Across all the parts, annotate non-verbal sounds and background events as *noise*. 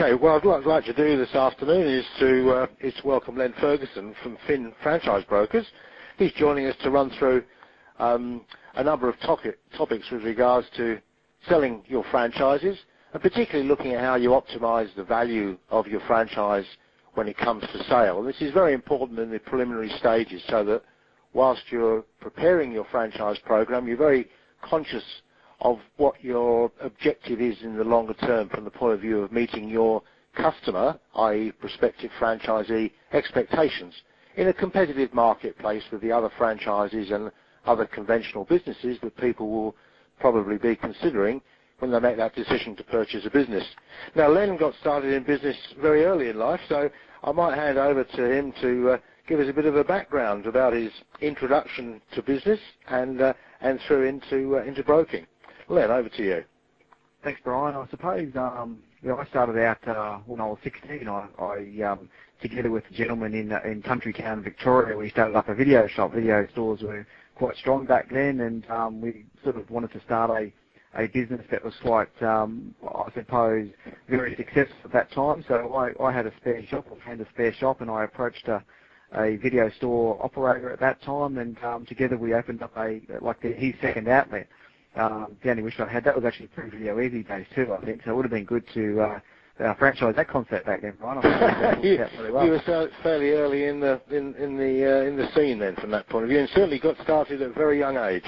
Okay, well, what I'd like, to do this afternoon is to uh, is to welcome Len Ferguson from Finn Franchise Brokers. He's joining us to run through um, a number of topic, topics with regards to selling your franchises, and particularly looking at how you optimise the value of your franchise when it comes to sale. This is very important in the preliminary stages, so that whilst you're preparing your franchise program, you're very conscious of what your objective is in the longer term from the point of view of meeting your customer, i.e., prospective franchisee expectations. In a competitive marketplace with the other franchises and other conventional businesses that people will probably be considering when they make that decision to purchase a business. Now, Len got started in business very early in life, so I might hand over to him to uh, give us a bit of a background about his introduction to business and uh, and through into uh, into broking. Len, over to you. Thanks, Brian. I suppose um, you know, I started out uh, when I was 16. I, I um, together with a gentleman in uh, in country town Victoria, we started up a video shop. Video stores were quite strong back then, and um, we sort of wanted to start a a business that was quite, um, I suppose, very successful at that time. So I, I had a spare shop, or had a spare shop, and I approached a, a video store operator at that time, and um, together we opened up a like the, his second outlet. Um, the only wish I had that was actually pre-Video Ezy days too, I think. So it would have been good to uh, uh, franchise that concept back then, Brian. you, well. you were so fairly early in the in, in the uh, in the scene then, from that point of view, and certainly got started at a very young age.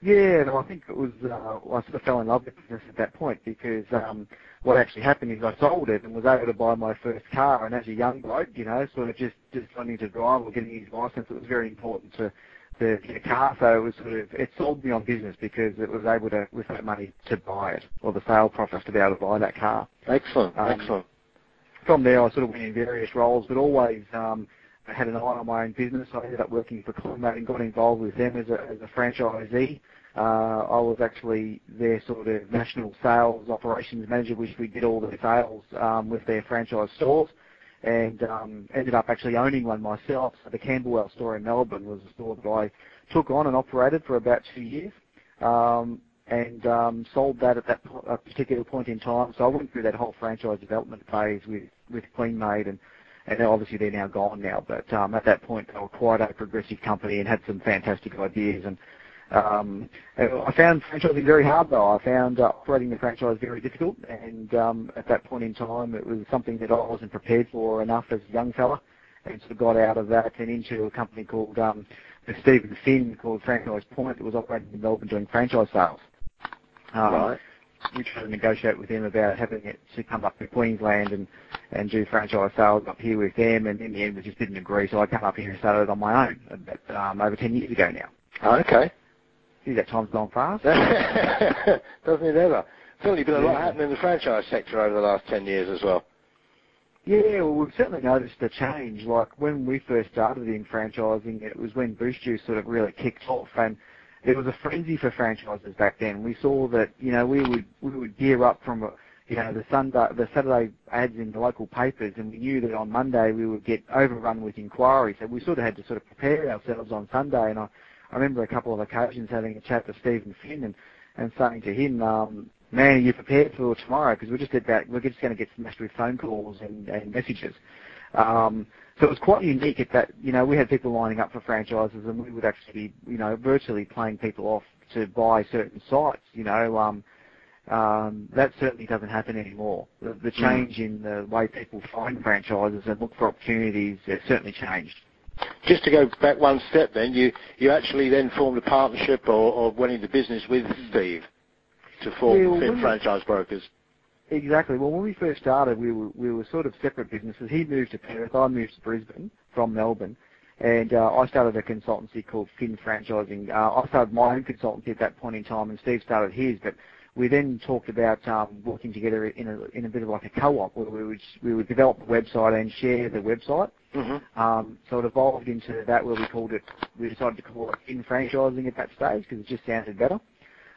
Yeah, no, I think it was. Uh, well, I sort of fell in love with business at that point because um, what actually happened is I sold it and was able to buy my first car. And as a young bloke, you know, sort of just just learning to drive or getting his license, it was very important to get car. So it was sort of it sold me on business because it was able to with that money to buy it or the sale profits to be able to buy that car. Excellent, um, excellent. From there, I sort of went in various roles, but always um, I had an eye on my own business. I ended up working for Climate and got involved with them as a, as a franchisee. Uh, I was actually their sort of national sales operations manager, which we did all the sales um, with their franchise stores and um, ended up actually owning one myself. So the Camberwell store in Melbourne was a store that I took on and operated for about two years, um, and um, sold that at that po- particular point in time. So I went through that whole franchise development phase with with Cleanmade, and and obviously they're now gone now. But um, at that point, they were quite a progressive company and had some fantastic ideas and um, I found franchising very hard though. I found uh, operating the franchise very difficult and um, at that point in time it was something that I wasn't prepared for enough as a young fella and sort of got out of that and into a company called um, Stephen Finn called Franchise Point that was operating in Melbourne doing franchise sales. Um, right. We tried to negotiate with them about having it to come up to Queensland and, and do franchise sales up here with them and in the end we just didn't agree so I came up here and started on my own about, um, over 10 years ago now. Okay. See, that time's gone fast. *laughs* Doesn't it ever? Certainly been a lot happening in the franchise sector over the last 10 years as well. Yeah, well, we've certainly noticed a change. Like when we first started in franchising, it was when Boost Juice sort of really kicked off, and it was a frenzy for franchises back then. We saw that, you know, we would we would gear up from, you know, the Sunday, the Saturday ads in the local papers, and we knew that on Monday we would get overrun with inquiries. So we sort of had to sort of prepare ourselves on Sunday, and I I remember a couple of occasions having a chat with Stephen Finn and, and saying to him, um, man, are you prepared for tomorrow? Because we're just about, we're just going to get smashed with phone calls and, and messages. Um, so it was quite unique at that, you know, we had people lining up for franchises and we would actually, be, you know, virtually playing people off to buy certain sites, you know, um, um, that certainly doesn't happen anymore. The, the hmm. change in the way people find franchises and look for opportunities has certainly changed. Just to go back one step then, you, you actually then formed a partnership or, or went into business with Steve to form well, Finn Franchise Brokers. Exactly. Well, when we first started, we were, we were sort of separate businesses. He moved to Perth, I moved to Brisbane from Melbourne, and uh, I started a consultancy called Finn Franchising. Uh, I started my own consultancy at that point in time, and Steve started his, but we then talked about um, working together in a, in a bit of like a co-op where we would, we would develop the website and share the website. Mm-hmm. Um, so it evolved into that where we called it, we decided to call it in franchising at that stage because it just sounded better.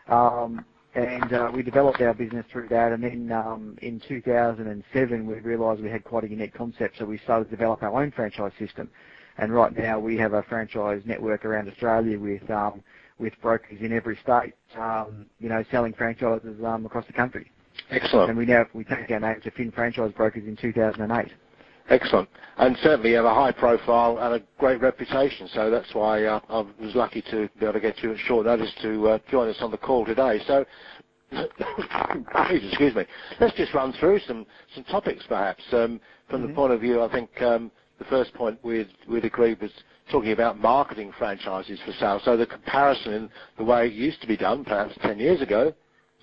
Um, and uh, we developed our business through that. And then um, in 2007, we realised we had quite a unique concept, so we started to develop our own franchise system. And right now, we have a franchise network around Australia with um, with brokers in every state, um, you know, selling franchises um, across the country. Excellent. And we now we take our name to Finn Franchise Brokers in 2008. Excellent. And certainly you have a high profile and a great reputation, so that's why uh, I was lucky to be able to get you at short notice to uh, join us on the call today. So, *coughs* excuse me. Let's just run through some, some topics perhaps. Um, from Mhm. the point of view, I think um, the first point we'd, we'd agreed was talking about marketing franchises for sale. So the comparison in the way it used to be done, perhaps 10 years ago,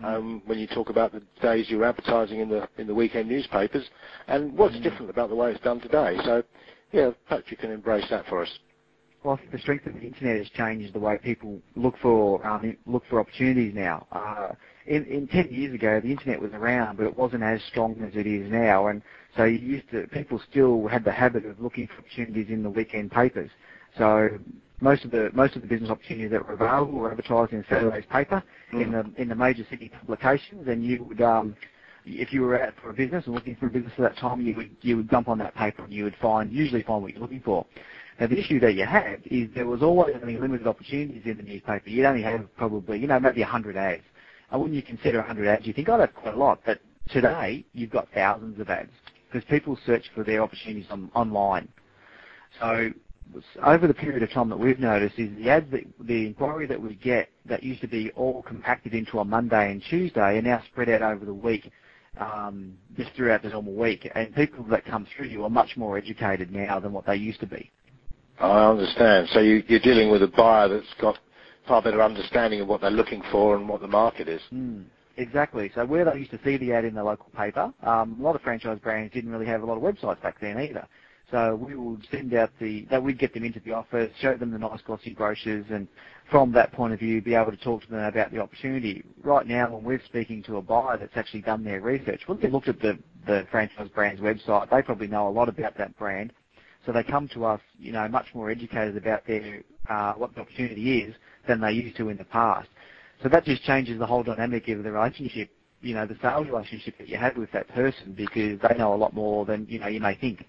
um, when you talk about the days you were advertising in the in the weekend newspapers, and what's Mm. different about the way it's done today. So, yeah, perhaps you can embrace that for us. Well, I think the strength of the internet has changed the way people look for um, look for opportunities now. Uh, in, in 10 years ago, the internet was around, but it wasn't as strong as it is now, and so you used to people still had the habit of looking for opportunities in the weekend papers. So most of the most of the business opportunities that were available were advertised in Saturday's paper in the in the major city publications, and you would. Um, if you were out for a business and looking for a business at that time, you would you would dump on that paper and you would find usually find what you're looking for. Now the issue that you had is there was always only limited opportunities in the newspaper. You'd only have probably you know maybe 100 ads. And when you consider 100 ads, you think oh that's quite a lot. But today you've got thousands of ads because people search for their opportunities on, online. So over the period of time that we've noticed is the ads that the inquiry that we get that used to be all compacted into a Monday and Tuesday are now spread out over the week, um, just throughout the normal week. And people that come through you are much more educated now than what they used to be. I understand. So you, you're dealing with a buyer that's got far better understanding of what they're looking for and what the market is. Mm, exactly. So where they used to see the ad in the local paper, um, a lot of franchise brands didn't really have a lot of websites back then either. So we would send out the, that we'd get them into the office, show them the nice glossy brochures, and from that point of view, be able to talk to them about the opportunity. Right now, when we're speaking to a buyer that's actually done their research, when they looked at the, the franchise brand's website, they probably know a lot about that brand. So they come to us, you know, much more educated about their, uh, what the opportunity is than they used to in the past. So that just changes the whole dynamic of the relationship, you know, the sales relationship that you have with that person because they know a lot more than, you know, you may think.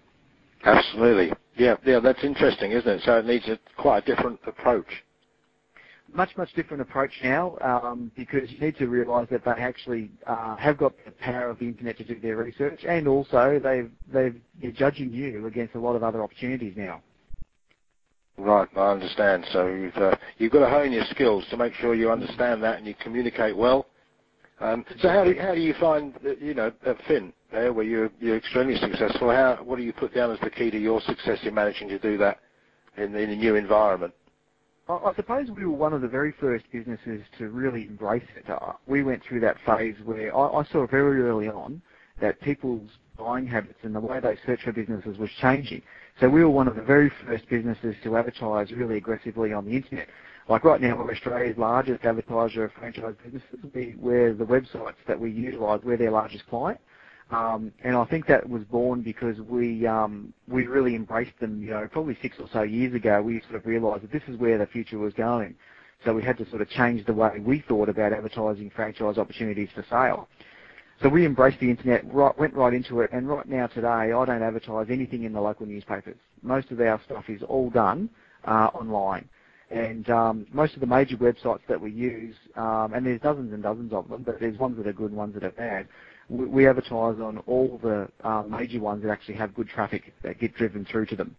Absolutely. Yeah, yeah, that's interesting, isn't it? So it needs a quite a different approach. Much, much different approach now um, because you need to realise that they actually uh, have got the power of the internet to do their research and also they've, they've, they're judging you against a lot of other opportunities now. Right, I understand. So you've uh, you've got to hone your skills to make sure you understand that and you communicate well. Um, so how do how do you find you know at Finn there where you're you're extremely successful? How what do you put down as the key to your success in managing to do that in in a new environment? I I suppose we were one of the very first businesses to really embrace it. Uh, We went through that phase where I, I saw very early on that people's buying habits and the way they search for businesses was changing. So we were one of the very first businesses to advertise really aggressively on the internet. Like right now, we're Australia's largest advertiser of franchise businesses. We, we're the websites that we utilise, we're their largest client. Um, and I think that was born because we um, we really embraced them. You know, probably six or so years ago, we sort of realised that this is where the future was going. So we had to sort of change the way we thought about advertising franchise opportunities for sale. So we embraced the internet, right, went right into it, and right now today, I don't advertise anything in the local newspapers. Most of our stuff is all done uh, online. And um, most of the major websites that we use, um, and there's dozens and dozens of them, but there's ones that are good and ones that are bad. We, we advertise on all the uh, major ones that actually have good traffic that get driven through to them,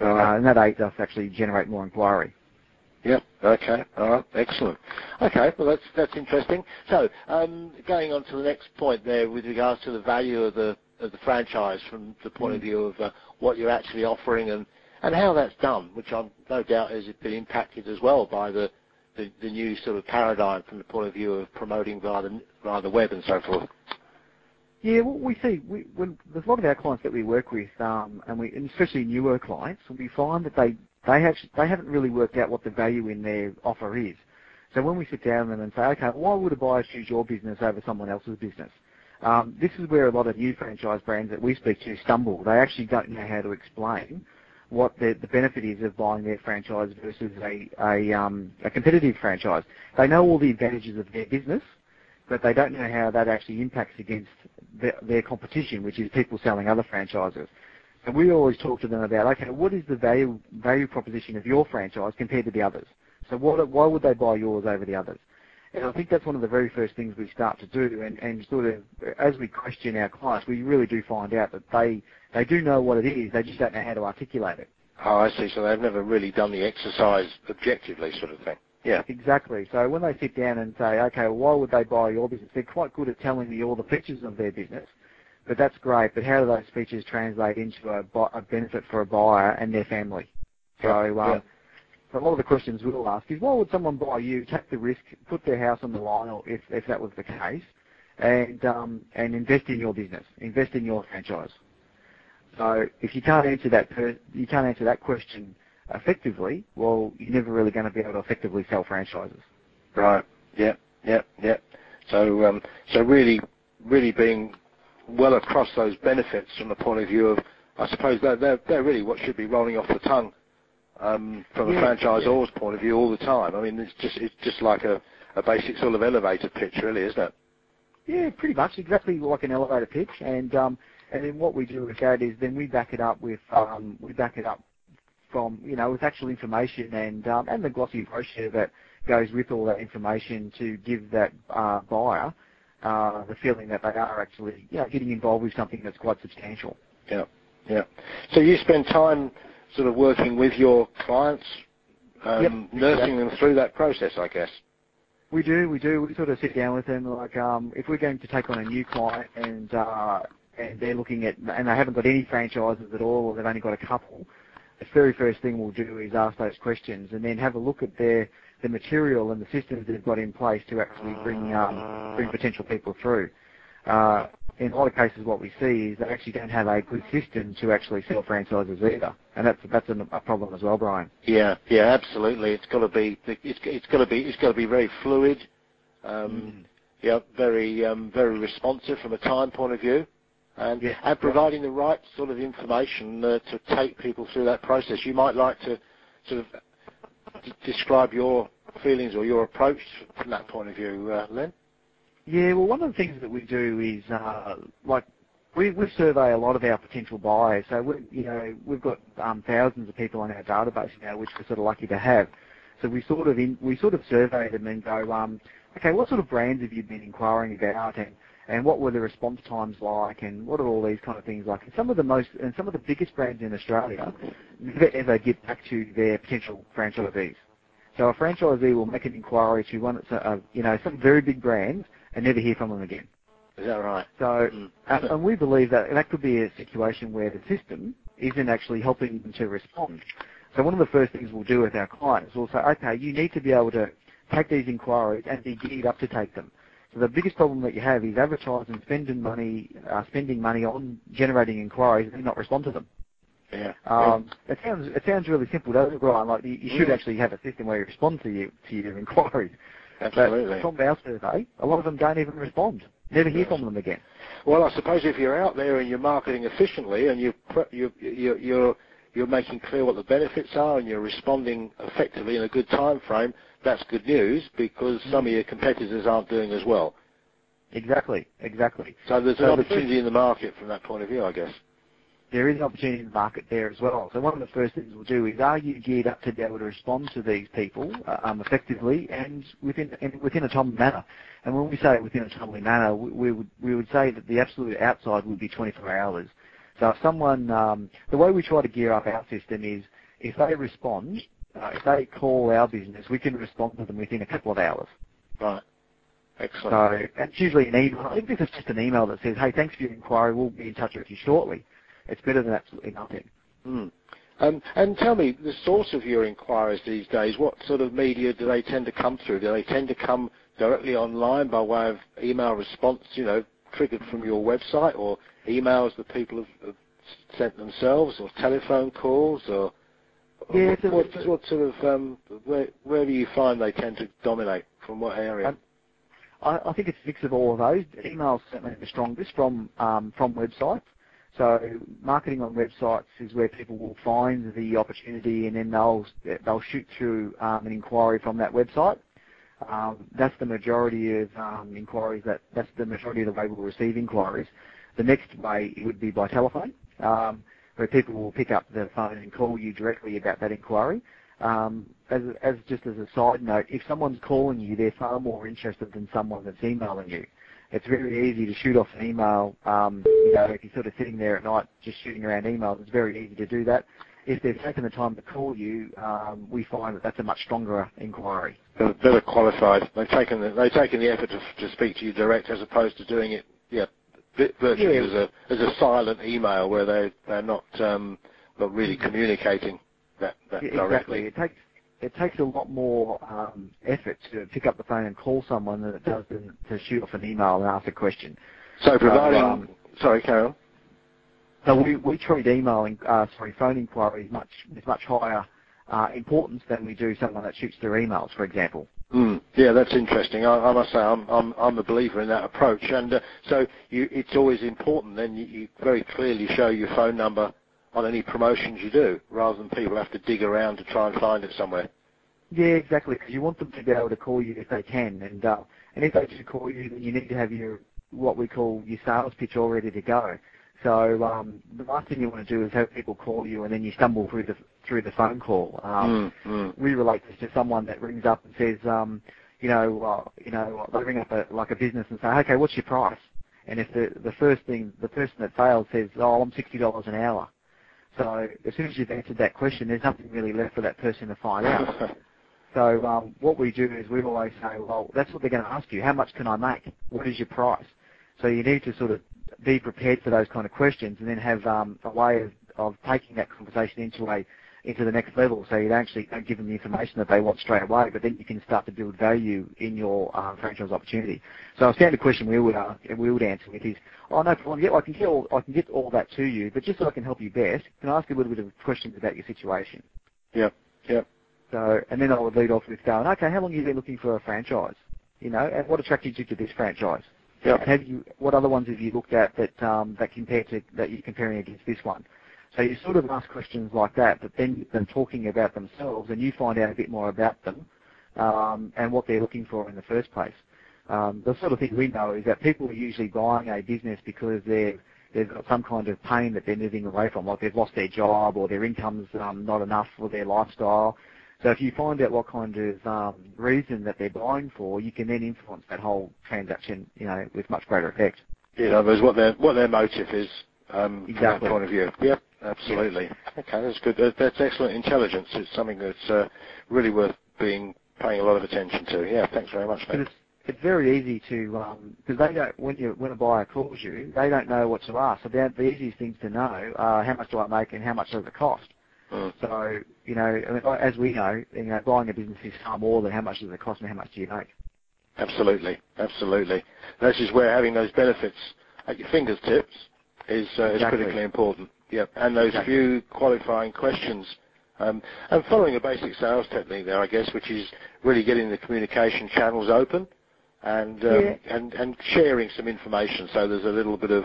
uh, and that aids us actually generate more inquiry. Yep. Okay. All right. Excellent. Okay. Well, that's that's interesting. So, um, going on to the next point there, with regards to the value of the of the franchise from the point of view of uh, what you're actually offering and and how that's done, which I'm no doubt has been impacted as well by the the, the new sort of paradigm from the point of view of promoting via the via the web and so forth. Yeah, what we see, we, when, there's a lot of our clients that we work with, um, and we, and especially newer clients, we find that they they actually they haven't really worked out what the value in their offer is. So when we sit down with them and say, okay, why would a buyer choose your business over someone else's business? Um, this is where a lot of new franchise brands that we speak to stumble. They actually don't know how to explain what the, the benefit is of buying their franchise versus a, a, um, a competitive franchise. They know all the advantages of their business, but they don't know how that actually impacts against their, their competition, which is people selling other franchises. And we always talk to them about, okay, what is the value value proposition of your franchise compared to the others? So what, why would they buy yours over the others? And I think that's one of the very first things we start to do. And, and sort of as we question our clients, we really do find out that they, they do know what it is, they just don't know how to articulate it. Oh, I see. So they've never really done the exercise objectively, sort of thing. Yeah. Exactly. So when they sit down and say, okay, well, why would they buy your business? They're quite good at telling me all the features of their business, but that's great. But how do those features translate into a, a benefit for a buyer and their family? So, um, yeah. so a lot of the questions we'll ask is, why would someone buy you, take the risk, put their house on the line, or if, if that was the case, and um, and invest in your business, invest in your franchise? So if you can't answer that, per, you can't answer that question effectively, well, you're never really going to be able to effectively sell franchises. Right. Yep. Yep. Yeah. So, um, so really, really being well across those benefits from the point of view of, I suppose they're they're, they're really what should be rolling off the tongue um, from Yeah, a franchisor's point of view all the time. I mean, it's just it's just like a, a basic sort of elevator pitch, really, isn't it? Yeah, pretty much exactly like an elevator pitch, and um, and then what we do with that is then we back it up with um, we back it up from you know with actual information and um, and the glossy brochure that goes with all that information to give that uh, buyer the feeling that they are actually you know getting involved with something that's quite substantial. Yeah. Yeah. So you spend time sort of working with your clients, um, Yep, nursing them through that process, I guess. We do, we do. We sort of sit down with them. Like, um, if we're going to take on a new client and uh, and they're looking at and they haven't got any franchises at all, or they've only got a couple, the very first thing we'll do is ask those questions and then have a look at their the material and the systems they've got in place to actually bring um, bring potential people through. Uh, in a lot of cases, what we see is they actually don't have a good system to actually sell franchises either, and that's that's a, a problem as well, Brian. Yeah, yeah, absolutely. It's got to be it's it's got to be it's got to be very fluid. Um, Yeah, very um, very responsive from a time point of view, and Yeah. and providing the right sort of information uh, to take people through that process. You might like to sort of d- describe your feelings or your approach from that point of view, uh, Len. Yeah, well, one of the things that we do is uh, like we, we survey a lot of our potential buyers. So we, you know, we've got um, thousands of people on our database now, which we're sort of lucky to have. So we sort of in, we sort of survey them and go, um, okay, what sort of brands have you been inquiring about, and and what were the response times like, and what are all these kind of things like? And some of the most and some of the biggest brands in Australia never ever get back to their potential franchisees. So a franchisee will make an inquiry to one, uh, you know, some very big brands and never hear from them again. Is that right? So, Mm. and, and we believe that that could be a situation where the system isn't actually helping them to respond. So one of the first things we'll do with our clients is we'll say, okay, you need to be able to take these inquiries and be geared up to take them. So the biggest problem that you have is advertising, spending money, uh, spending money on generating inquiries and not respond to them. Yeah. Um, it sounds it sounds really simple, doesn't it, Brian? Like you, you should Mm. actually have a system where you respond to your to your inquiries. Absolutely. But from our survey, a lot of them don't even respond. Never hear from them again. Well, I suppose if you're out there and you're marketing efficiently and you're pre- you're you're you're, you're making clear what the benefits are and you're responding effectively in a good time frame, that's good news because some of your competitors aren't doing as well. Exactly, exactly. So there's an So the opportunity in the market from that point of view, I guess. There is an opportunity in the market there as well. So one of the first things we'll do is, are you geared up to be able to respond to these people uh, um, effectively and within and within a timely manner? And when we say within a timely manner, we, we would we would say that the absolute outside would be 24 hours. So if someone, um, the way we try to gear up our system is, if they respond, uh, if they call our business, we can respond to them within a couple of hours. Right. Excellent. So it's usually an email. Even if it's just an email that says, "Hey, thanks for your inquiry. We'll be in touch with you shortly." It's better than absolutely nothing. Hmm. Um, and tell me the source of your inquiries these days. What sort of media do they tend to come through? Do they tend to come directly online by way of email response, you know, triggered from your website, or emails that people have, have sent themselves, or telephone calls, or Yeah, what, it's what, it's what sort of um, where, where do you find they tend to dominate? From what area? Um, I, I think it's a mix of all of those. Email's certainly the strongest from um, from websites. So marketing on websites is where people will find the opportunity, and then they'll they'll shoot through um, an inquiry from that website. Um, that's the majority of um, inquiries. That that's the majority of the way we'll receive inquiries. The next way would be by telephone, um, where people will pick up the phone and call you directly about that inquiry. um, as, as just as a side note, if someone's calling you, they're far more interested than someone that's emailing you. It's very easy to shoot off an email. Um, you know, if you're sort of sitting there at night just shooting around emails, it's very easy to do that. If they've taken the time to call you, um, we find that that's a much stronger inquiry. They're better qualified. They've taken the, they've taken the effort to, to speak to you direct as opposed to doing it, yeah, virtually Yeah. as a as a silent email where they they're not um, not really communicating that that Yeah, directly. Exactly. It takes it takes a lot more um, effort to pick up the phone and call someone than it does to, to shoot off an email and ask a question. So providing, um, sorry, Carol. So we, we treat emailing, uh, sorry, phone inquiries much with much higher uh, importance than we do someone that shoots their emails, for example. Mm, yeah, that's interesting. I, I must say, I'm, I'm, I'm a believer in that approach. And uh, so you, it's always important then you, you very clearly show your phone number on any promotions you do, rather than people have to dig around to try and find it somewhere. Yeah, exactly. Because you want them to be able to call you if they can, and uh, and if they do call you, then you need to have your what we call your sales pitch all ready to go. So um, the last thing you want to do is have people call you and then you stumble through the through the phone call. Um, Mm, mm. we relate this to someone that rings up and says, um, you know, uh, you know, they ring up a, like a business and say, okay, what's your price? And if the the first thing, the person that fails says, oh, I'm sixty dollars an hour. So as soon as you've answered that question, there's nothing really left for that person to find out. *laughs* So um, what we do is we always say, well, that's what they're going to ask you. How much can I make? What is your price? So you need to sort of be prepared for those kind of questions, and then have um, a way of, of taking that conversation into a into the next level. So you don't actually don't give them the information that they want straight away, but then you can start to build value in your um, franchise opportunity. So a standard question we would ask, we would answer with is, oh no problem, yeah, I can get all I can get all that to you, but just so I can help you best, can I ask you a little bit of questions about your situation? Yep, yep. So, and then I would lead off with going, okay, how long have you been looking for a franchise? You know, and what attracted you to this franchise? Yep. Have you, what other ones have you looked at that um, that compare to that you're comparing against this one? So you sort of ask questions like that, but then them talking about themselves, and you find out a bit more about them um, and what they're looking for in the first place. Um, the sort of thing we know is that people are usually buying a business because they've they've got some kind of pain that they're moving away from, like they've lost their job or their income's um, not enough for their lifestyle. So if you find out what kind of um, reason that they're buying for, you can then influence that whole transaction, you know, with much greater effect. In other words, what their what their motive is um, from that point of view. Yep, absolutely. Okay, that's good. That, that's excellent intelligence. It's something that's uh, really worth being paying a lot of attention to. Yeah, thanks very much, mate. it's, it's very easy to, because they don't, when you when a buyer calls you, they don't know what to ask. So the, the easiest things to know are how much do I make and how much does it cost. Mm. So, you know, I mean, as we know, you know, buying a business is far more than how much does it cost and how much do you make. Absolutely, absolutely. This is where having those benefits at your fingertips is, uh, is Exactly. critically important. Yep, and those few qualifying questions. Um, and following a basic sales technique there, I guess, which is really getting the communication channels open and, um, Yeah. and, and sharing some information. So there's a little bit of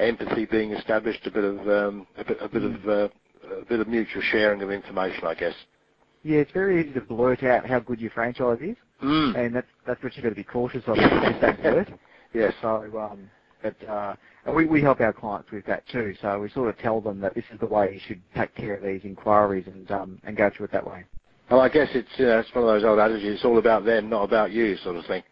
empathy being established, a bit of, um, a bit, a bit of, a bit of mutual sharing of information, I guess. Yeah, it's very easy to blurt out how good your franchise is, Mm. and that's that's what you've got to be cautious of. Just don't blurt. Yes. But uh, and we we help our clients with that too. So we sort of tell them that this is the way you should take care of these inquiries and um, and go through it that way. Well, I guess it's uh, it's one of those old adages. It's all about them, not about you, sort of thing.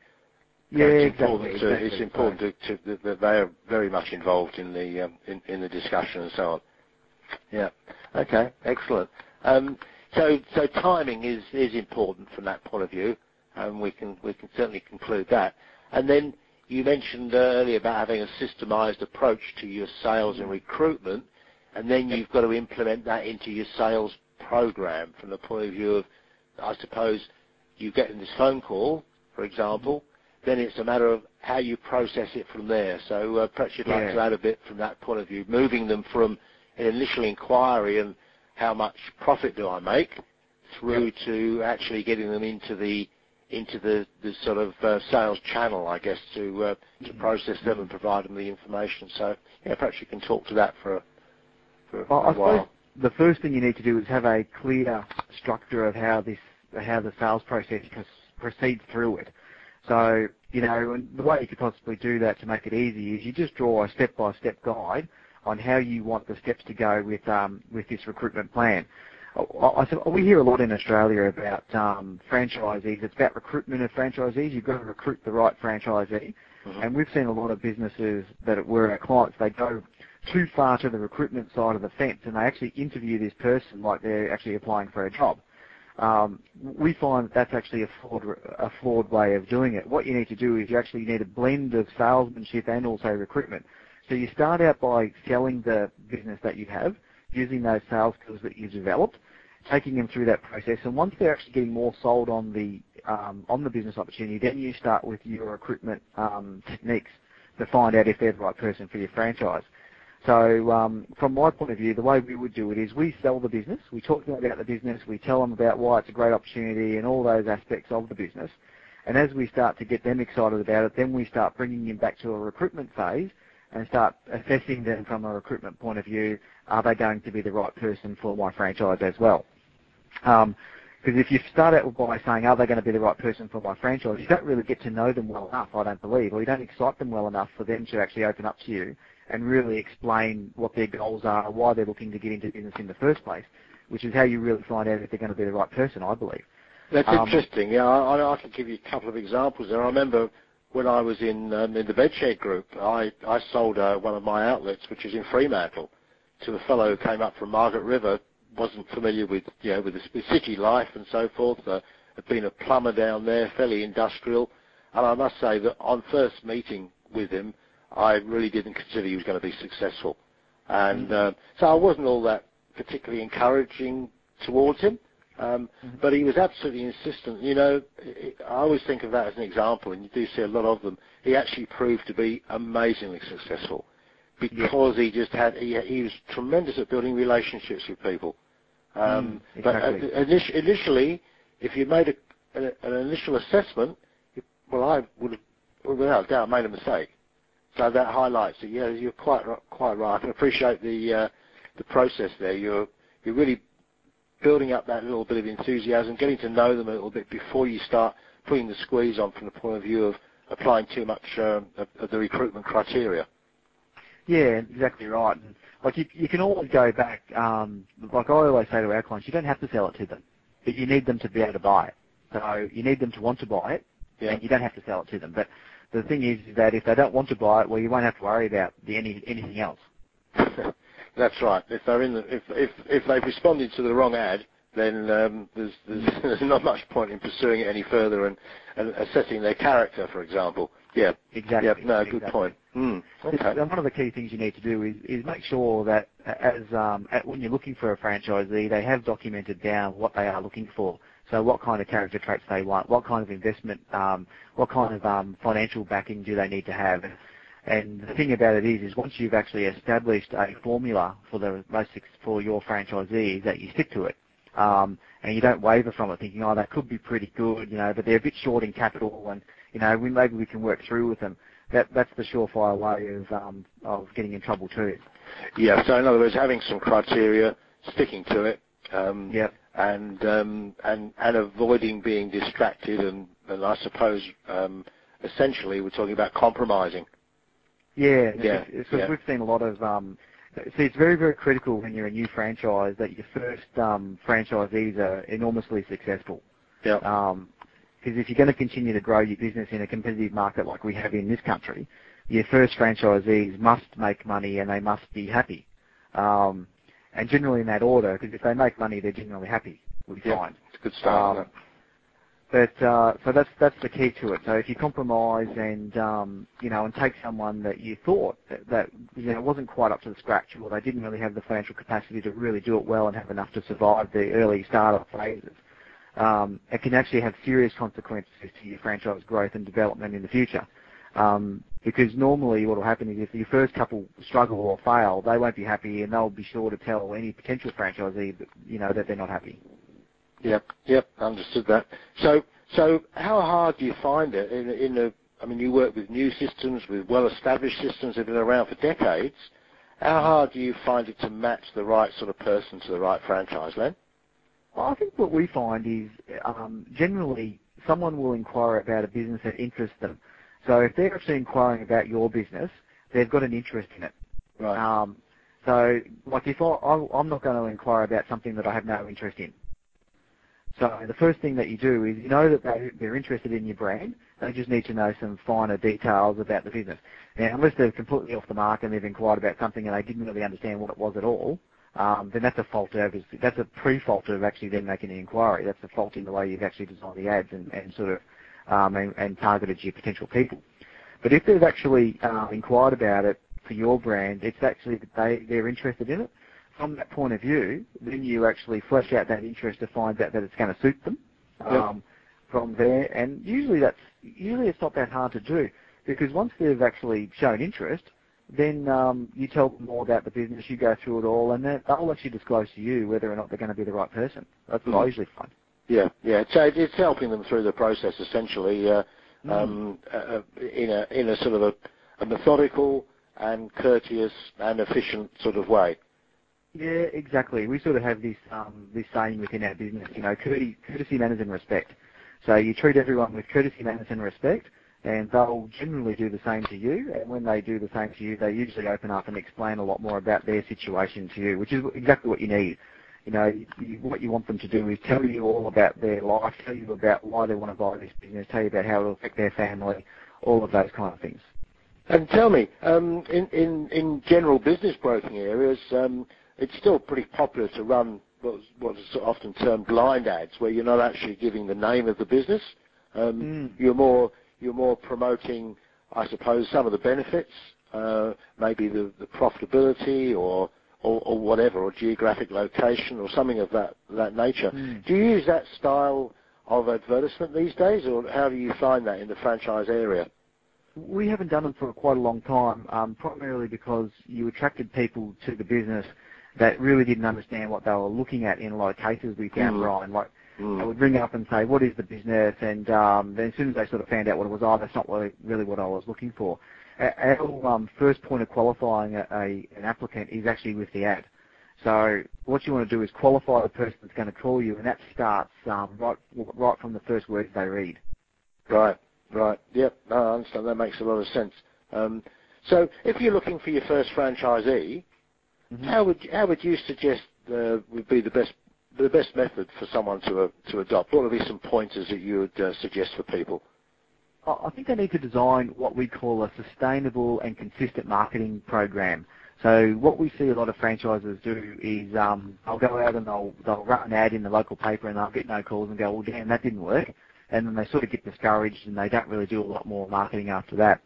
Yeah, it's exactly. important. To, exactly. It's important to, to, that- that they are very much involved in the um, in, in the discussion and so on. Yeah. Okay. Excellent. Um, so so timing is is important from that point of view, and we can we can certainly conclude that. And then you mentioned earlier about having a systemised approach to your sales and recruitment, and then you've got to implement that into your sales program from the point of view of, I suppose, you get in this phone call, for example, then it's a matter of how you process it from there. So uh, perhaps you'd like Yeah. to add a bit from that point of view, moving them from an initial inquiry and how much profit do I make through to actually getting them into the into the, the sort of uh, sales channel, I guess, to uh, to process them and provide them the information. So yeah, perhaps you can talk to that for a, for Well, suppose while. the first thing you need to do is have a clear structure of how this how the sales process pr- proceeds through it. So you know, and the way you could possibly do that to make it easy is you just draw a step-by-step guide on how you want the steps to go with um, with this recruitment plan. I, I, we hear a lot in Australia about um, franchisees. It's about recruitment of franchisees. You've got to recruit the right franchisee. Mm-hmm. And we've seen a lot of businesses that were our clients, they go too far to the recruitment side of the fence and they actually interview this person like they're actually applying for a job. Um, we find that that's actually a flawed, a flawed way of doing it. What you need to do is you actually need a blend of salesmanship and also recruitment. So you start out by selling the business that you have, using those sales skills that you've developed, taking them through that process, and once they're actually getting more sold on the um, on the business opportunity, then you start with your recruitment um, techniques to find out if they're the right person for your franchise. So um, from my point of view, the way we would do it is we sell the business, we talk to them about the business, we tell them about why it's a great opportunity and all those aspects of the business. And as we start to get them excited about it, then we start bringing them back to a recruitment phase and start assessing them from a recruitment point of view. Are they going to be the right person for my franchise as well? Um, because if you start out by saying, are they going to be the right person for my franchise, you don't really get to know them well enough, I don't believe, or you don't excite them well enough for them to actually open up to you and really explain what their goals are, why they're looking to get into business in the first place, which is how you really find out if they're going to be the right person, I believe. That's um, interesting. Yeah, I, I can give you a couple of examples there. I remember when I was in um, in the bedshed group, I I sold uh, one of my outlets, which is in Fremantle, to a fellow who came up from Margaret River wasn't familiar with you know with the city life and so forth. Uh, had been a plumber down there, fairly industrial, and I must say that on first meeting with him, I really didn't consider he was going to be successful, and mm-hmm. uh, so I wasn't all that particularly encouraging towards him. Um, mm-hmm. But he was absolutely insistent. You know, I always think of that as an example, and you do see a lot of them. He actually proved to be amazingly successful because yeah. he just had he, he was tremendous at building relationships with people. Um, mm, exactly. But uh, initially, if you made a, a, an initial assessment, well, I would have, without doubt, made a mistake. So that highlights that. Yeah, you're quite quite right. I can appreciate the uh, the process there. You're you're really building up that little bit of enthusiasm, getting to know them a little bit before you start putting the squeeze on from the point of view of applying too much um, of, of the recruitment criteria. Yeah, exactly right. And like you, you can always go back. Um, like I always say to our clients, you don't have to sell it to them, but you need them to be able to buy it. So you need them to want to buy it, yeah. and you don't have to sell it to them. But the thing is, is that if they don't want to buy it, well, you won't have to worry about the any anything else. That's right. If they're in the, if if if they've responded to the wrong ad, then um, there's, there's, *laughs* there's not much point in pursuing it any further and, and assessing their character, for example. Yeah, exactly. Yeah, no, exactly. good point. Mm, okay. And one of the key things you need to do is, is make sure that as um, at, when you're looking for a franchisee, they have documented down what they are looking for. So what kind of character traits they want, what kind of investment, um, what kind of um, financial backing do they need to have. And the thing about it is, is once you've actually established a formula for the for your franchisees, that you stick to it, um, and you don't waver from it, thinking, oh, that could be pretty good, you know, but they're a bit short in capital, and you know, we, maybe we can work through with them. That that's the surefire way of um, of getting in trouble too. Yeah. So in other words, having some criteria, sticking to it. Um, yeah. And um, and and avoiding being distracted, and, and I suppose um, essentially we're talking about compromising. Yeah, yeah, because yeah. we've seen a lot of. Um, see, it's very, very critical when you're a new franchise that your first um, franchisees are enormously successful. Yeah. Um, because if you're going to continue to grow your business in a competitive market like we have in this country, your first franchisees must make money and they must be happy. Um, and generally in that order, because if they make money, they're generally happy. We yeah, find. It's a good start. Um, but uh, so that's that's the key to it. So if you compromise and um, you know and take someone that you thought that, that you know wasn't quite up to the scratch, or they didn't really have the financial capacity to really do it well and have enough to survive the early startup phases, um, it can actually have serious consequences to your franchise growth and development in the future. Um, because normally what will happen is if your first couple struggle or fail, they won't be happy and they'll be sure to tell any potential franchisee that, you know, that they're not happy. Yep, yep, understood that. So, so how hard do you find it in, in I mean, you work with new systems, with well-established systems that have been around for decades. How hard do you find it to match the right sort of person to the right franchise, Len? Well, I think what we find is um, generally someone will inquire about a business that interests them. So if they're actually inquiring about your business, they've got an interest in it. Right. Um, So, like if I, I, I'm not going to inquire about something that I have no interest in. So the first thing that you do is you know that they, they're interested in your brand. They just need to know some finer details about the business. Now, unless they're completely off the mark and they've inquired about something and they didn't really understand what it was at all, um, then that's a fault of that's a pre-fault of actually then making the inquiry. That's a fault in the way you've actually designed the ads and, and sort of um, and, and targeted your potential people. But if they've actually uh, inquired about it for your brand, it's actually they they're interested in it. From that point of view, then you actually flesh out that interest to find out that it's going to suit them. Yep. Um, from there, and usually that's usually it's not that hard to do because once they've actually shown interest, then um, you tell them more about the business, you go through it all, and then they'll actually disclose to you whether or not they're going to be the right person. That's what I Mhm. usually find. Yeah, yeah. So it's helping them through the process essentially, uh, um, uh, in a in a sort of a, a methodical and courteous and efficient sort of way. Yeah, exactly. We sort of have this um, this saying within our business, you know, courtesy, courtesy, manners, and respect. So you treat everyone with courtesy, manners, and respect, and they'll generally do the same to you. And when they do the same to you, they usually open up and explain a lot more about their situation to you, which is exactly what you need. You know, you, what you want them to do is tell you all about their life, tell you about why they want to buy this business, tell you about how it'll affect their family, all of those kind of things. And tell me, um, in, in, in general business broking areas, um, it's still pretty popular to run what's, what's often termed blind ads, where you're not actually giving the name of the business. Um, Mm. You're more you're more promoting, I suppose, some of the benefits, uh, maybe the, the profitability or, or or whatever, or geographic location or something of that that nature. Mm. Do you use that style of advertisement these days, or how do you find that in the franchise area? We haven't done it for quite a long time, um, primarily because you attracted people to the business that really didn't understand what they were looking at in a lot of cases we found, Mm. Brian. Like, Mm. I would ring up and say, what is the business? And um, then as soon as they sort of found out what it was, oh, that's not really, really what I was looking for. Our um, first point of qualifying a, a, an applicant is actually with the ad. So what you want to do is qualify the person that's going to call you, and that starts um, right, right from the first words they read. Right, right. Yep, no, I understand. That makes a lot of sense. Um, so, if you're looking for your first franchisee, Mhm. how would how would you suggest uh, would be the best the best method for someone to uh, to adopt? What would be some pointers that you would uh, suggest for people? I I think they need to design what we call a sustainable and consistent marketing program. So what we see a lot of franchises do is um, they'll go out and they'll they'll run an ad in the local paper and they'll get no calls and go, well, damn, that didn't work, and then they sort of get discouraged and they don't really do a lot more marketing after that.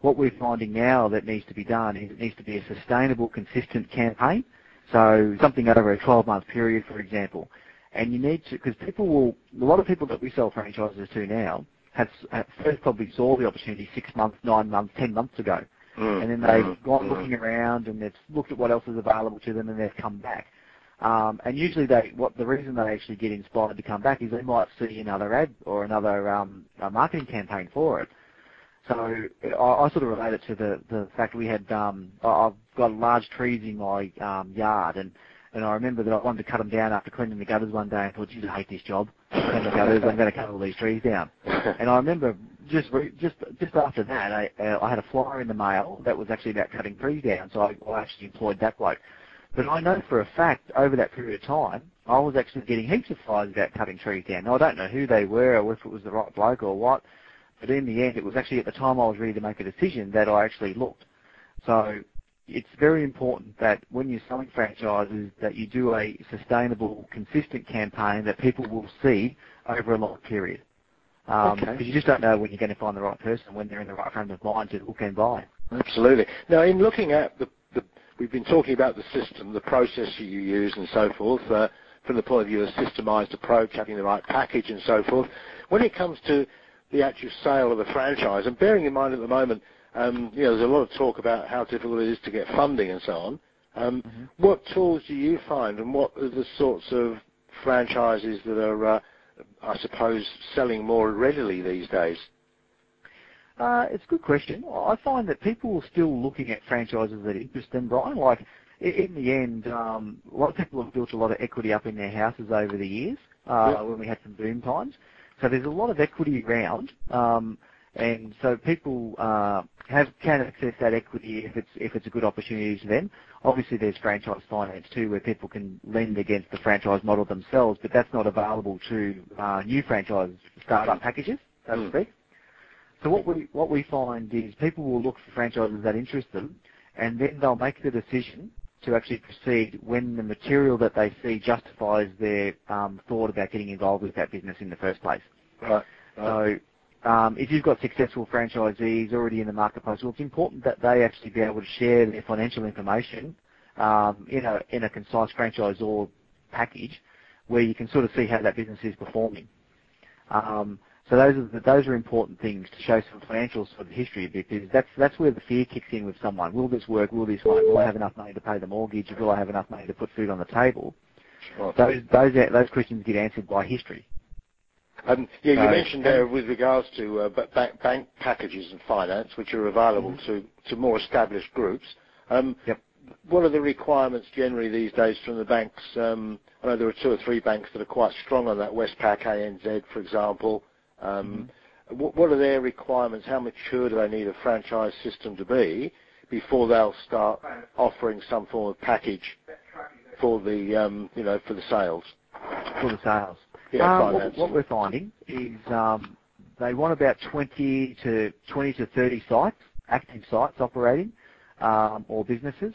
What we're finding now that needs to be done is it needs to be a sustainable, consistent campaign. So something over a 12-month period, for example. And you need to, because people will, a lot of people that we sell franchises to now have, have first probably saw the opportunity six months, nine months, ten months ago. Mm, And then they've mm, gone mm. looking around and they've looked at what else is available to them and they've come back. Um, and usually they, what the reason they actually get inspired to come back is they might see another ad or another um, a marketing campaign for it. So I, I sort of relate it to the, the fact we had, um, I- I've got large trees in my um, yard and, and I remember that I wanted to cut them down after cleaning the gutters one day and thought, geez, I hate this job. Clean the gutters, I'm going to cut all these trees down. *laughs* And I remember just re- just just after that, I, uh, I had a flyer in the mail that was actually about cutting trees down, so I, I actually employed that bloke. But I know for a fact, over that period of time, I was actually getting heaps of flyers about cutting trees down. Now, I don't know who they were or if it was the right bloke or what, but in the end, it was actually at the time I was ready to make a decision that I actually looked. So it's very important that when you're selling franchises that you do a sustainable, consistent campaign that people will see over a long period. Um, Okay. Because you just don't know when you're going to find the right person, when they're in the right frame of mind to look and buy. Absolutely. Now, in looking at the, the we've been talking about the system, the process you use, and so forth, uh, from the point of view of a systemised approach, having the right package, and so forth. When it comes to the actual sale of a franchise, and bearing in mind at the moment, um, you know, there's a lot of talk about how difficult it is to get funding and so on. Um, Mhm. What tools do you find, and what are the sorts of franchises that are, uh, I suppose, selling more readily these days? Uh, it's a good question. I find that people are still looking at franchises that interest them, Brian. Like, in the end, um, a lot of people have built a lot of equity up in their houses over the years uh, Yeah. when we had some boom times. So there's a lot of equity around. Um, And so people uh, have can access that equity if it's if it's a good opportunity to them. Obviously, there's franchise finance too, where people can lend against the franchise model themselves, but that's not available to uh, new franchise startup packages, so to Mm. speak. So what we what we find is people will look for franchises that interest them, and then they'll make the decision to actually proceed when the material that they see justifies their um, thought about getting involved with that business in the first place. Right. right. So um, if you've got successful franchisees already in the marketplace, well, it's important that they actually be able to share their financial information um, in a in a concise franchisor package where you can sort of see how that business is performing. Um, so those are the, those are important things to show some financial sort of history because that's that's where the fear kicks in with someone. Will this work? Will this work? Will I have enough money to pay the mortgage? Will I have enough money to put food on the table? Right. Those those those questions get answered by history. Um, yeah, you So- mentioned there with regards to uh, bank, bank packages and finance, which are available to, to more established groups. Um, Yep. What are the requirements generally these days from the banks? Um, I know there are two or three banks that are quite strong on that, Westpac, ANZ, for example. Um, what, what are their requirements? How mature do they need a franchise system to be before they'll start offering some form of package for the, um, you know, for the sales? for the sales. Yeah, Um, finance. what, what we're finding is um, they want about 20 to 20 to 30 sites, active sites operating, um, or businesses.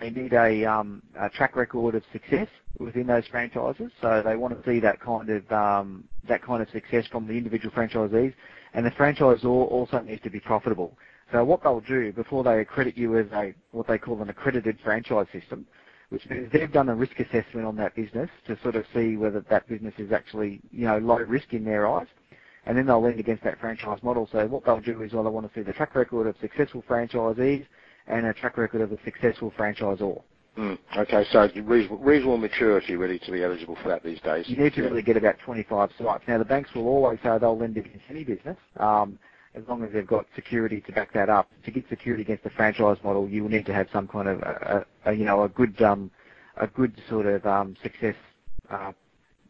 They need a, um, a track record of success within those franchises. So they want to see that kind of um, that kind of success from the individual franchisees, and the franchisor also needs to be profitable. So what they'll do before they accredit you as a what they call an accredited franchise system, which means they've done a risk assessment on that business to sort of see whether that business is actually, you know, low risk in their eyes. And then they'll lend against that franchise model. So what they'll do is, well, they want to see the track record of successful franchisees and a track record of a successful franchisor. Mm, okay, so reasonable, reasonable maturity really to be eligible for that these days. You need to Yeah. really get about 25 sites. Now, the banks will always say they'll lend against any business, um, as long as they've got security to back that up. To get security against the franchise model, you will need to have some kind of, a, a, a, you know, a good, um, a good sort of um, success, uh,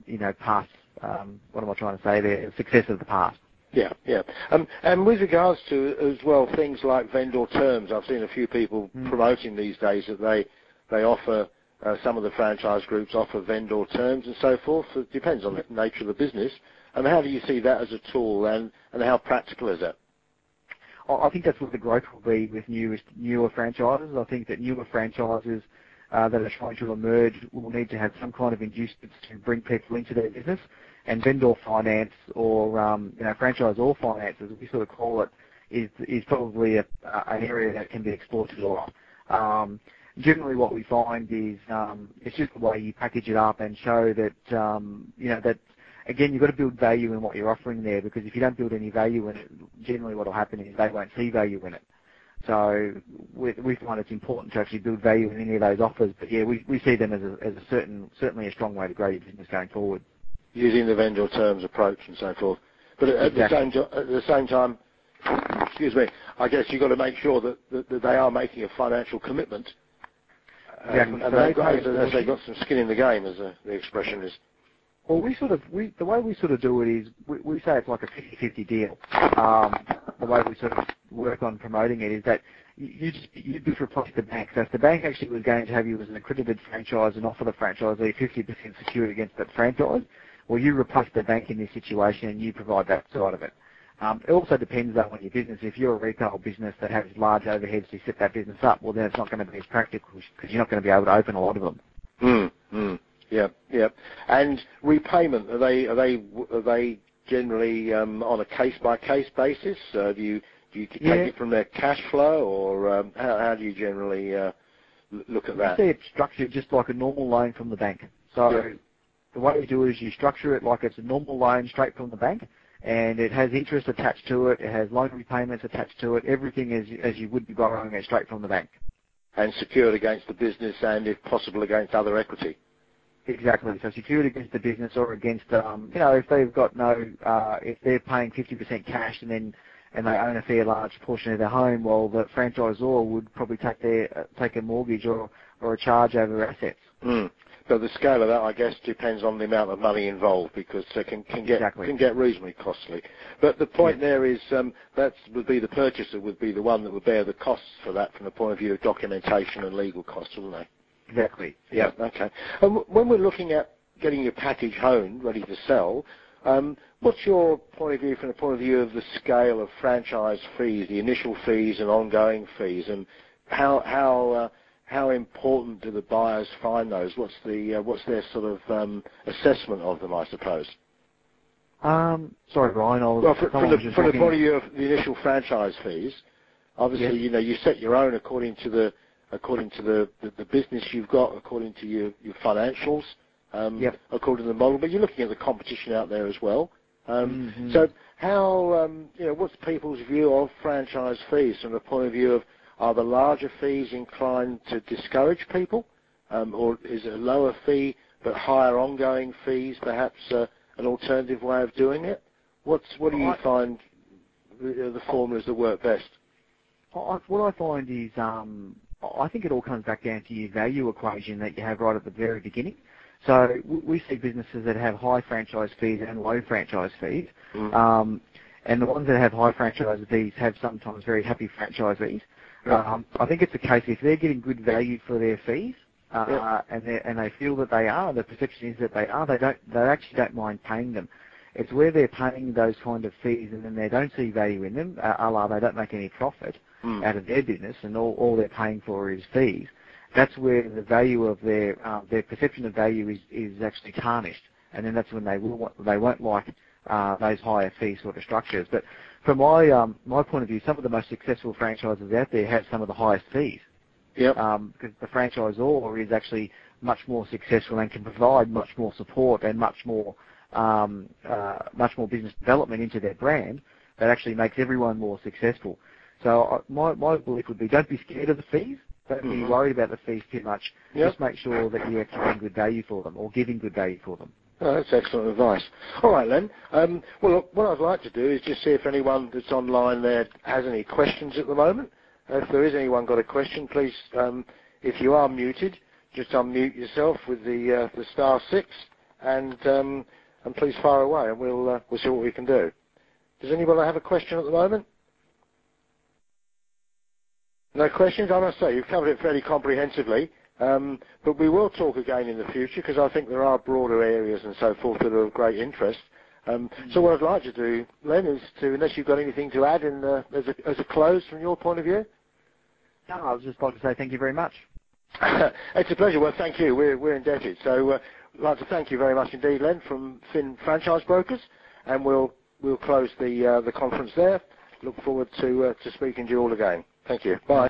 you know, past. Um, what am I trying to say there? Success of the past. Yeah, yeah. Um, and with regards to as well things like vendor terms, I've seen a few people Mm. promoting these days that they they offer uh, some of the franchise groups offer vendor terms and so forth. It depends on the nature of the business. And how do you see that as a tool, and and how practical is it? I I think that's what the growth will be with newest, newer franchises. I think that newer franchises uh, that are trying to emerge will need to have some kind of inducements to bring people into their business. And vendor finance or um, you know franchise or finance, as we sort of call it, is is probably a, an area that can be exploited a. Um, generally, what we find is um, it's just the way you package it up and show that um, you know that again, you've got to build value in what you're offering there because if you don't build any value in it, generally what will happen is they won't see value in it. So we, we find it's important to actually build value in any of those offers. But yeah, we, we see them as a, as a certain, certainly a strong way to grow your business going forward. Using the vendor terms approach and so forth. But at, the same at the same time, excuse me, I guess you've got to make sure that, that, that they are making a financial commitment. Exactly. And, and they've got, pay as, they've got some skin in the game, as uh, the expression is. Well, we sort of, we, the way we sort of do it is, we, we say it's like a 50-50 deal. Um, the way we sort of work on promoting it is that you, you just, you just replace the bank. So if the bank actually was going to have you as an accredited franchise and offer the franchisee 50% secured against that franchise, well, you replace the bank in this situation and you provide that side of it. Um, it also depends though on your business. If you're a retail business that has large overheads to set that business up, well then it's not going to be as practical because you're not going to be able to open a lot of them. Mm, mm. Yeah, yeah. And repayment are they are they are they generally um, on a case by case basis? Uh, do you do you take Yeah. it from their cash flow, or um, how, how do you generally uh, look at that? see it structured just like a normal loan from the bank. So Yeah. The way we do it is you structure it like it's a normal loan straight from the bank, and it has interest attached to it. It has loan repayments attached to it. Everything is as you would be borrowing it straight from the bank. And secured against the business, and if possible against other equity. Exactly. So secured against the business or against, um, you know, if they've got no, uh, if they're paying 50% cash and then and they own a fair large portion of their home, well, the franchisor would probably take their take a mortgage or or a charge over assets. Mm. But the scale of that, I guess, depends on the amount of money involved because it can, can get Exactly. can get reasonably costly. But the point there is um, that would be the purchaser would be the one that would bear the costs for that from the point of view of documentation and legal costs, wouldn't they? Exactly. Yeah. Okay. And w- when we're looking at getting your package home ready to sell, um, what's your point of view from the point of view of the scale of franchise fees, the initial fees and ongoing fees, and how how uh, how important do the buyers find those? What's the uh, what's their sort of um, assessment of them, I suppose? Um, sorry, Brian. I was, Well, someone from the from the point of view of the initial franchise fees, obviously, Yes. you know, you set your own according to the according to the, the, the business you've got, according to your your financials, um, Yep. according to the model. But you're looking at the competition out there as well. Um, Mhm. So, how um, you know, what's people's view of franchise fees from the point of view of are the larger fees inclined to discourage people, um, or is it a lower fee but higher ongoing fees perhaps uh, an alternative way of doing it? What's what do you find the, the formulas that work best? I, what I find is, um, I think it all comes back down to your value equation that you have right at the very beginning. So we see businesses that have high franchise fees and low franchise fees, Mm. um, and the ones that have high franchise fees have sometimes very happy franchisees. Um, I think it's a case if they're getting good value for their fees, uh, Yeah. and they and they feel that they are, the perception is that they are, they don't, they actually don't mind paying them. It's where they're paying those kind of fees and then they don't see value in them, uh, a la they don't make any profit Mm. out of their business and all, all they're paying for is fees. That's where the value of their um, their perception of value is, is actually tarnished, and then that's when they will want- they won't like uh, those higher fee sort of structures. But from my um, my point of view, some of the most successful franchises out there have some of the highest fees Yep. um, because the franchisor is actually much more successful and can provide much more support and much more um, uh, much more business development into their brand that actually makes everyone more successful. So uh, my my belief would be don't be scared of the fees. Don't be Mhm. worried about the fees too much. Yep. Just make sure that you're actually getting good value for them or giving good value for them. Oh, that's excellent advice. All right, Len. Um, well, look, what I'd like to do is just see if anyone that's online there has any questions at the moment. Uh, if there is anyone got a question, please, um, if you are muted, just unmute yourself with the uh, the star six, and um, and please fire away, and we'll uh, we'll see what we can do. Does anyone have a question at the moment? No questions? I must say, you've covered it fairly comprehensively. Um, but we will talk again in the future because I think there are broader areas and so forth that are of great interest. Um, so what I'd like to do, Len, is to, unless you've got anything to add in the, as, a, as a close from your point of view? No, I was just about to say thank you very much. *laughs* it's a pleasure. Well, thank you. We're, we're indebted. So uh, I'd like to thank you very much indeed, Len, from Finn Franchise Brokers. And we'll, we'll close the, uh, the conference there. Look forward to, uh, to speaking to you all again. Thank you. Bye.